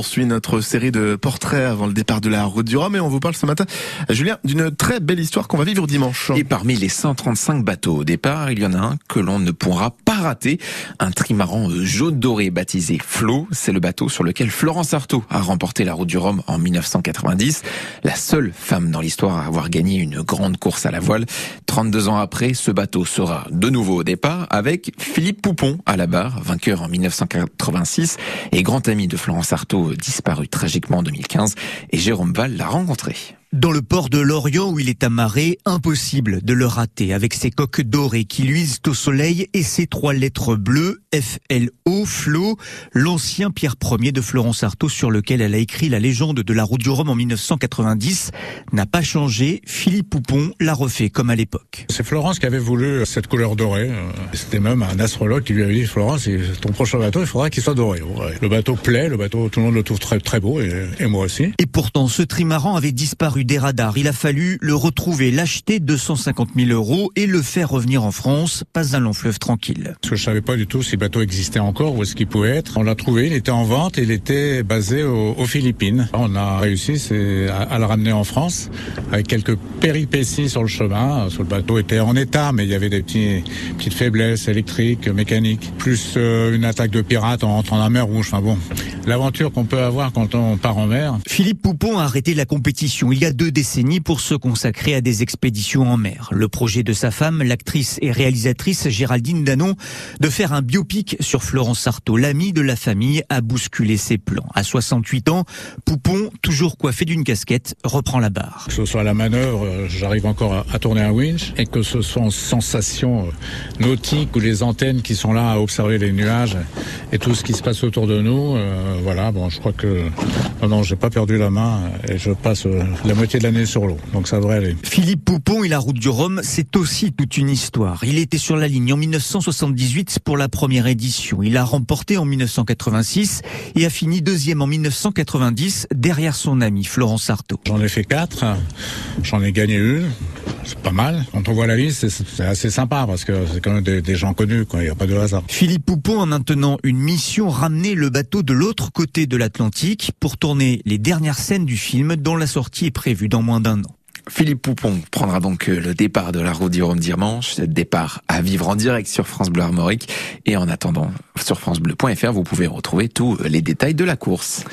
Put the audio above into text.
poursuit notre série de portraits avant le départ de la route du Rhum et on vous parle ce matin, Julien, d'une très belle histoire qu'on va vivre dimanche. Et parmi les 135 bateaux au départ, il y en a un que l'on ne pourra pas rater. Un trimaran jaune doré baptisé Flo. C'est le bateau sur lequel Florence Artaud a remporté la route du Rhum en 1990. La seule femme dans l'histoire à avoir gagné une grande course à la voile. 32 ans après, ce bateau sera de nouveau au départ avec Philippe Poupon à la barre, vainqueur en 1986 et grand ami de Florence Artaud disparu tragiquement en 2015 et Jérôme Val l'a rencontré. Dans le port de Lorient où il est amarré, impossible de le rater avec ses coques dorées qui luisent au soleil et ses trois lettres bleues, FLO, Flo, l'ancien Pierre Ier de Florence Artaud sur lequel elle a écrit la légende de la route du Rhum en 1990, n'a pas changé. Philippe Poupon l'a refait comme à l'époque. C'est Florence qui avait voulu cette couleur dorée. C'était même un astrologue qui lui avait dit Florence, ton prochain bateau, il faudra qu'il soit doré. Le bateau plaît, le bateau, tout le monde le trouve très, très beau et, et moi aussi. Et pourtant, ce trimaran avait disparu des radars. Il a fallu le retrouver, l'acheter 250 000 euros et le faire revenir en France. Pas un long fleuve tranquille. Parce que je savais pas du tout si le bateau existait encore, où est-ce qu'il pouvait être. On l'a trouvé, il était en vente, il était basé aux, aux Philippines. On a réussi à, à, le ramener en France avec quelques péripéties sur le chemin. Sur le bateau était en état, mais il y avait des petits, petites faiblesses électriques, mécaniques, plus euh, une attaque de pirates en rentrant dans la mer Rouge. Enfin bon, l'aventure qu'on peut avoir quand on part en mer. Philippe Poupon a arrêté la compétition il y a deux décennies pour se consacrer à des expéditions en mer. Le projet de sa femme, l'actrice et réalisatrice Géraldine Danon, de faire un biopic sur Florence Artaud, l'amie de la famille, a bousculé ses plans. À 68 ans, Poupon, toujours coiffé d'une casquette, reprend la barre. Que ce soit la manœuvre, euh, j'arrive encore à, tourner un winch, et que ce soit en sensation euh, nautique ou les antennes qui sont là à observer les nuages et tout ce qui se passe autour de nous. Euh, voilà, bon, je crois que non, non, j'ai pas perdu la main et je passe la moitié de l'année sur l'eau, donc ça devrait aller. Philippe Poupon et la route du Rhum, c'est aussi toute une histoire. Il était sur la ligne en 1978 pour la première édition. Il a remporté en 1986 et a fini deuxième en 1990 derrière son ami Florence Artaud. J'en ai fait quatre, j'en ai gagné une c'est pas mal. Quand on voit la liste, c'est assez sympa parce que c'est quand même des, des gens connus, quoi. Il n'y a pas de hasard. Philippe Poupon a maintenant une mission ramener le bateau de l'autre côté de l'Atlantique pour tourner les dernières scènes du film dont la sortie est prévue dans moins d'un an. Philippe Poupon prendra donc le départ de la route du Rhum dimanche, départ à vivre en direct sur France Bleu Armorique et en attendant sur francebleu.fr vous pouvez retrouver tous les détails de la course.